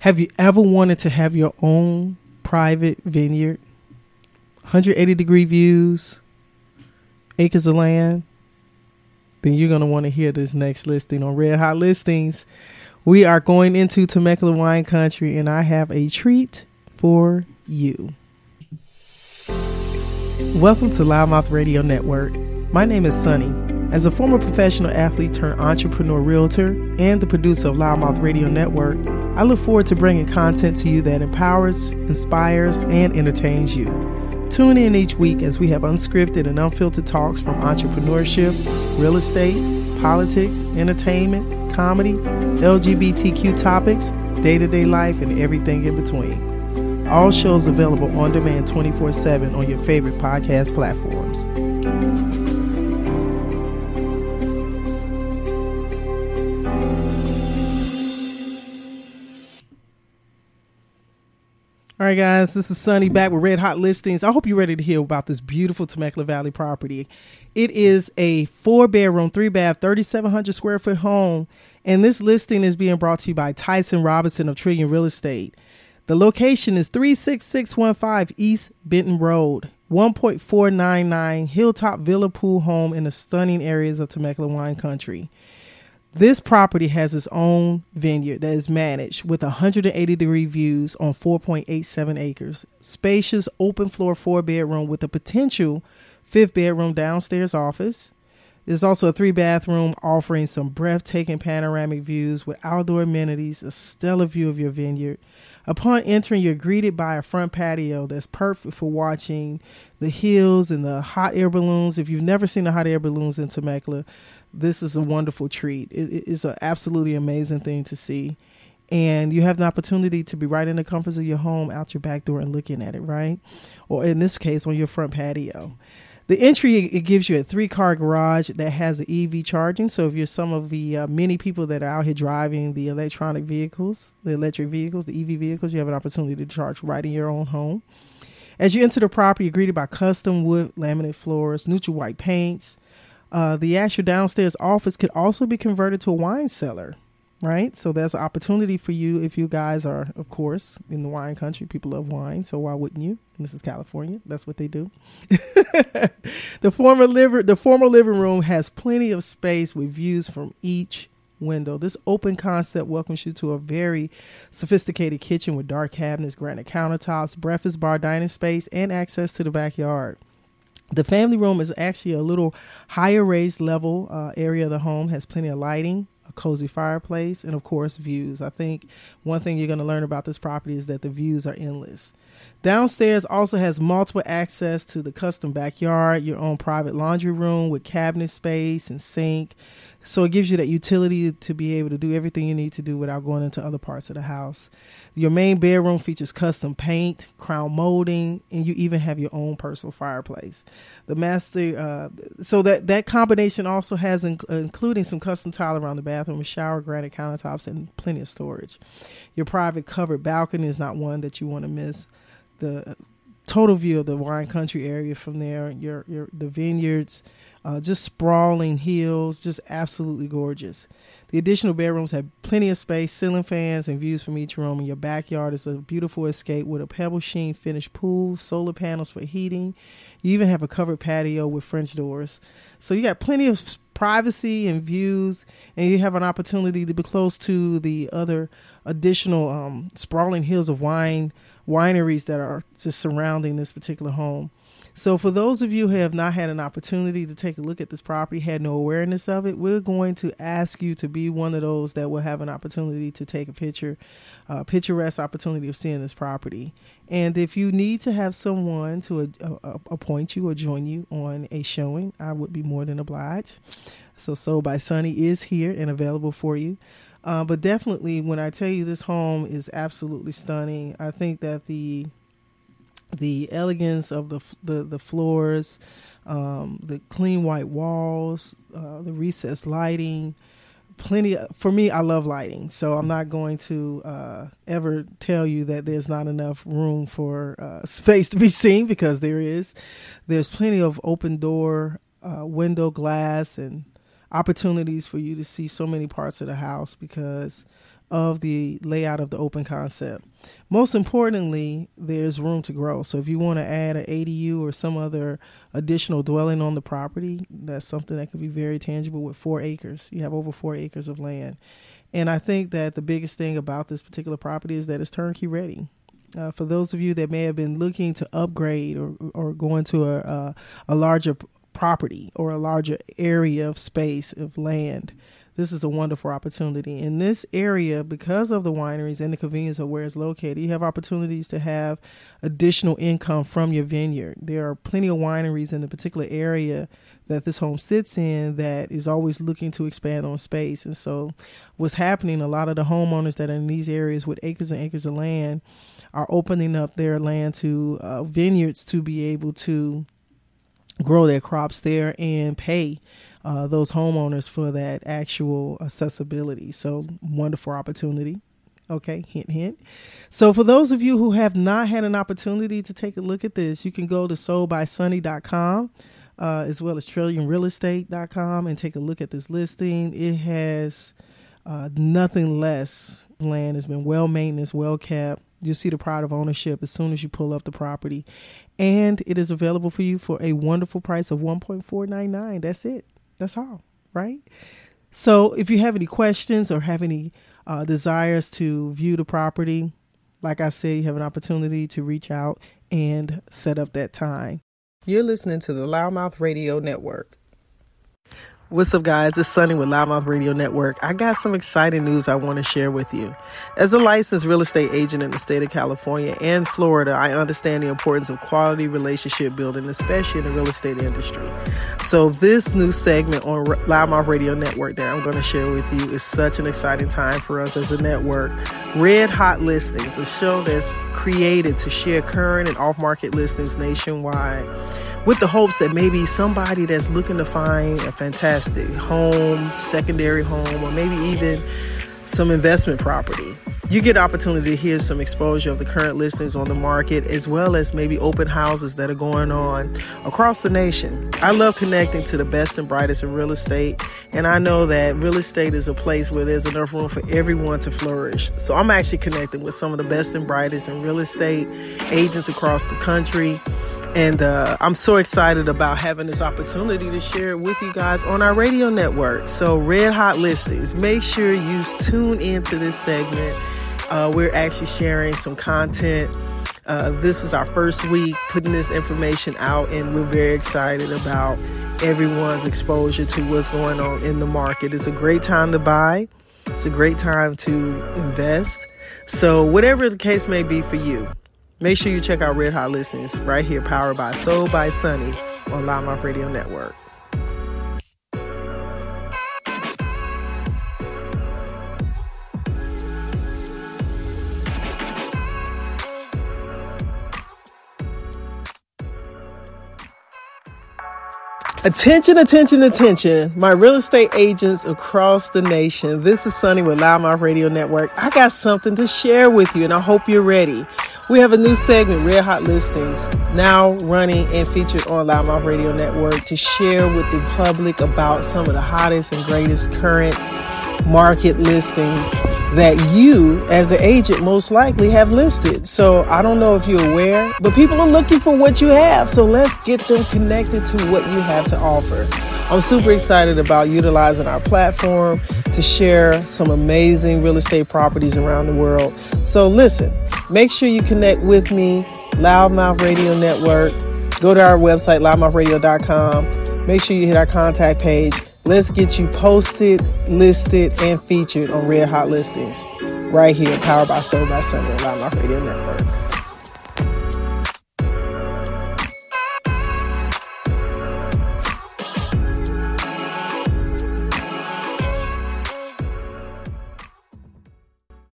Have you ever wanted to have your own private vineyard? 180 degree views, acres of land? Then you're going to want to hear this next listing on Red Hot Listings. We are going into Temecula wine country, and I have a treat for you. Welcome to LouddMouth Radio Network. My name is Sonny. As a former professional athlete turned entrepreneur realtor and the producer of LouddMouth Radio Network, I look forward to bringing content to you that empowers, inspires, and entertains you. Tune in each week as we have unscripted and unfiltered talks from entrepreneurship, real estate, politics, entertainment, comedy, LGBTQ topics, day to day life, and everything in between. All shows available on demand 24 7 on your favorite podcast platforms. Right, guys, this is Sonny back with Red Hot Listings. I hope you're ready to hear about this beautiful Temecula Valley property. It is a four bedroom, three bath, 3,700 square foot home, and this listing is being brought to you by Tyson Robinson of Trillion Real Estate. The location is 36615 East Benton Road, 1.499 Hilltop Villa Pool home in the stunning areas of Temecula wine country. This property has its own vineyard that is managed with 180 degree views on 4.87 acres. Spacious open floor four bedroom with a potential fifth bedroom downstairs office. There's also a three bathroom offering some breathtaking panoramic views with outdoor amenities, a stellar view of your vineyard. Upon entering, you're greeted by a front patio that's perfect for watching the hills and the hot air balloons. If you've never seen the hot air balloons in Temecula, this is a wonderful treat. It, it's an absolutely amazing thing to see. And you have the opportunity to be right in the comforts of your home out your back door and looking at it, right? Or in this case, on your front patio. The entry it gives you a three car garage that has the EV charging. So if you're some of the uh, many people that are out here driving the electronic vehicles, the electric vehicles, the EV vehicles, you have an opportunity to charge right in your own home. As you enter the property, you're greeted by custom wood laminate floors, neutral white paints, uh, the actual downstairs office could also be converted to a wine cellar, right? So there's an opportunity for you if you guys are, of course, in the wine country. People love wine, so why wouldn't you? And this is California. That's what they do. the former liver, the former living room has plenty of space with views from each window. This open concept welcomes you to a very sophisticated kitchen with dark cabinets, granite countertops, breakfast bar, dining space, and access to the backyard. The family room is actually a little higher raised level uh, area of the home, has plenty of lighting, a cozy fireplace, and of course, views. I think one thing you're going to learn about this property is that the views are endless. Downstairs also has multiple access to the custom backyard, your own private laundry room with cabinet space and sink. So it gives you that utility to be able to do everything you need to do without going into other parts of the house. Your main bedroom features custom paint, crown molding, and you even have your own personal fireplace. The master, uh, so that that combination also has in, uh, including some custom tile around the bathroom, a shower, granite countertops, and plenty of storage. Your private covered balcony is not one that you want to miss. The total view of the wine country area from there, your your the vineyards uh, just sprawling hills, just absolutely gorgeous. The additional bedrooms have plenty of space, ceiling fans, and views from each room. And your backyard is a beautiful escape with a pebble sheen finished pool, solar panels for heating. You even have a covered patio with French doors. So you got plenty of privacy and views, and you have an opportunity to be close to the other additional um, sprawling hills of wine wineries that are just surrounding this particular home. So, for those of you who have not had an opportunity to take a look at this property, had no awareness of it, we're going to ask you to be one of those that will have an opportunity to take a picture, uh, picturesque opportunity of seeing this property. And if you need to have someone to uh, uh, appoint you or join you on a showing, I would be more than obliged. So, Sold Buy Sonny is here and available for you. Uh, but definitely, when I tell you this home is absolutely stunning, I think that the the elegance of the the, the floors, um, the clean white walls, uh, the recessed lighting. Plenty of, for me. I love lighting, so I'm not going to uh, ever tell you that there's not enough room for uh, space to be seen because there is. There's plenty of open door, uh, window glass, and opportunities for you to see so many parts of the house because of the layout of the open concept. Most importantly, there's room to grow. So if you want to add an ADU or some other additional dwelling on the property, that's something that could be very tangible with four acres. You have over four acres of land. And I think that the biggest thing about this particular property is that it's turnkey ready. Uh, for those of you that may have been looking to upgrade or, or go into a, a, a larger property or a larger area of space of land, this is a wonderful opportunity. In this area, because of the wineries and the convenience of where it's located, you have opportunities to have additional income from your vineyard. There are plenty of wineries in the particular area that this home sits in that is always looking to expand on space. And so, what's happening, a lot of the homeowners that are in these areas with acres and acres of land are opening up their land to uh, vineyards to be able to grow their crops there and pay uh, those homeowners for that actual accessibility. So, wonderful opportunity. Okay, hint, hint. So, for those of you who have not had an opportunity to take a look at this, you can go to soldbuysonny.com uh, as well as trillionrealestate.com and take a look at this listing. It has uh, nothing less land, has been well maintained, well kept. You'll see the pride of ownership as soon as you pull up the property. And it is available for you for a wonderful price of 1.499. That's it. That's all, right? So if you have any questions or have any uh, desires to view the property, like I said, you have an opportunity to reach out and set up that time. You're listening to the LouddMouth Radio Network. What's up, guys? It's Sonny with LouddMouth Radio Network. I got some exciting news I want to share with you. As a licensed real estate agent in the state of California and Florida, I understand the importance of quality relationship building, especially in the real estate industry. So, this new segment on LouddMouth Radio Network that I'm going to share with you is such an exciting time for us as a network. Red Hot Listings, a show that's created to share current and off market listings nationwide with the hopes that maybe somebody that's looking to find a fantastic home, secondary home, or maybe even some investment property. You get opportunity to hear some exposure of the current listings on the market as well as maybe open houses that are going on across the nation. I love connecting to the best and brightest in real estate, and I know that real estate is a place where there's enough room for everyone to flourish. So I'm actually connecting with some of the best and brightest in real estate agents across the country and uh, I'm so excited about having this opportunity to share it with you guys on our radio network. So, Red Hot Listings, make sure you tune into this segment. Uh, we're actually sharing some content. Uh, this is our first week putting this information out, and we're very excited about everyone's exposure to what's going on in the market. It's a great time to buy, it's a great time to invest. So, whatever the case may be for you, Make sure you check out Red Hot Listings right here, powered by Sold Buy Sonny on LouddMouth Radio Network. Attention, attention, attention. My real estate agents across the nation. This is Sonny with LouddMouth Radio Network. I got something to share with you and I hope you're ready. We have a new segment, Red Hot Listings, now running and featured on LouddMouth Radio Network to share with the public about some of the hottest and greatest current market listings that you as an agent most likely have listed. So I don't know if you're aware, but people are looking for what you have. So let's get them connected to what you have to offer. I'm super excited about utilizing our platform to share some amazing real estate properties around the world. So listen, make sure you connect with me, LouddMouth Radio Network. Go to our website, louddmouthradio.com. Make sure you hit our contact page Let's get you posted, listed, and featured on Red Hot Listings right here, powered by Sold Buy Sonny, LouddMouth Radio Network.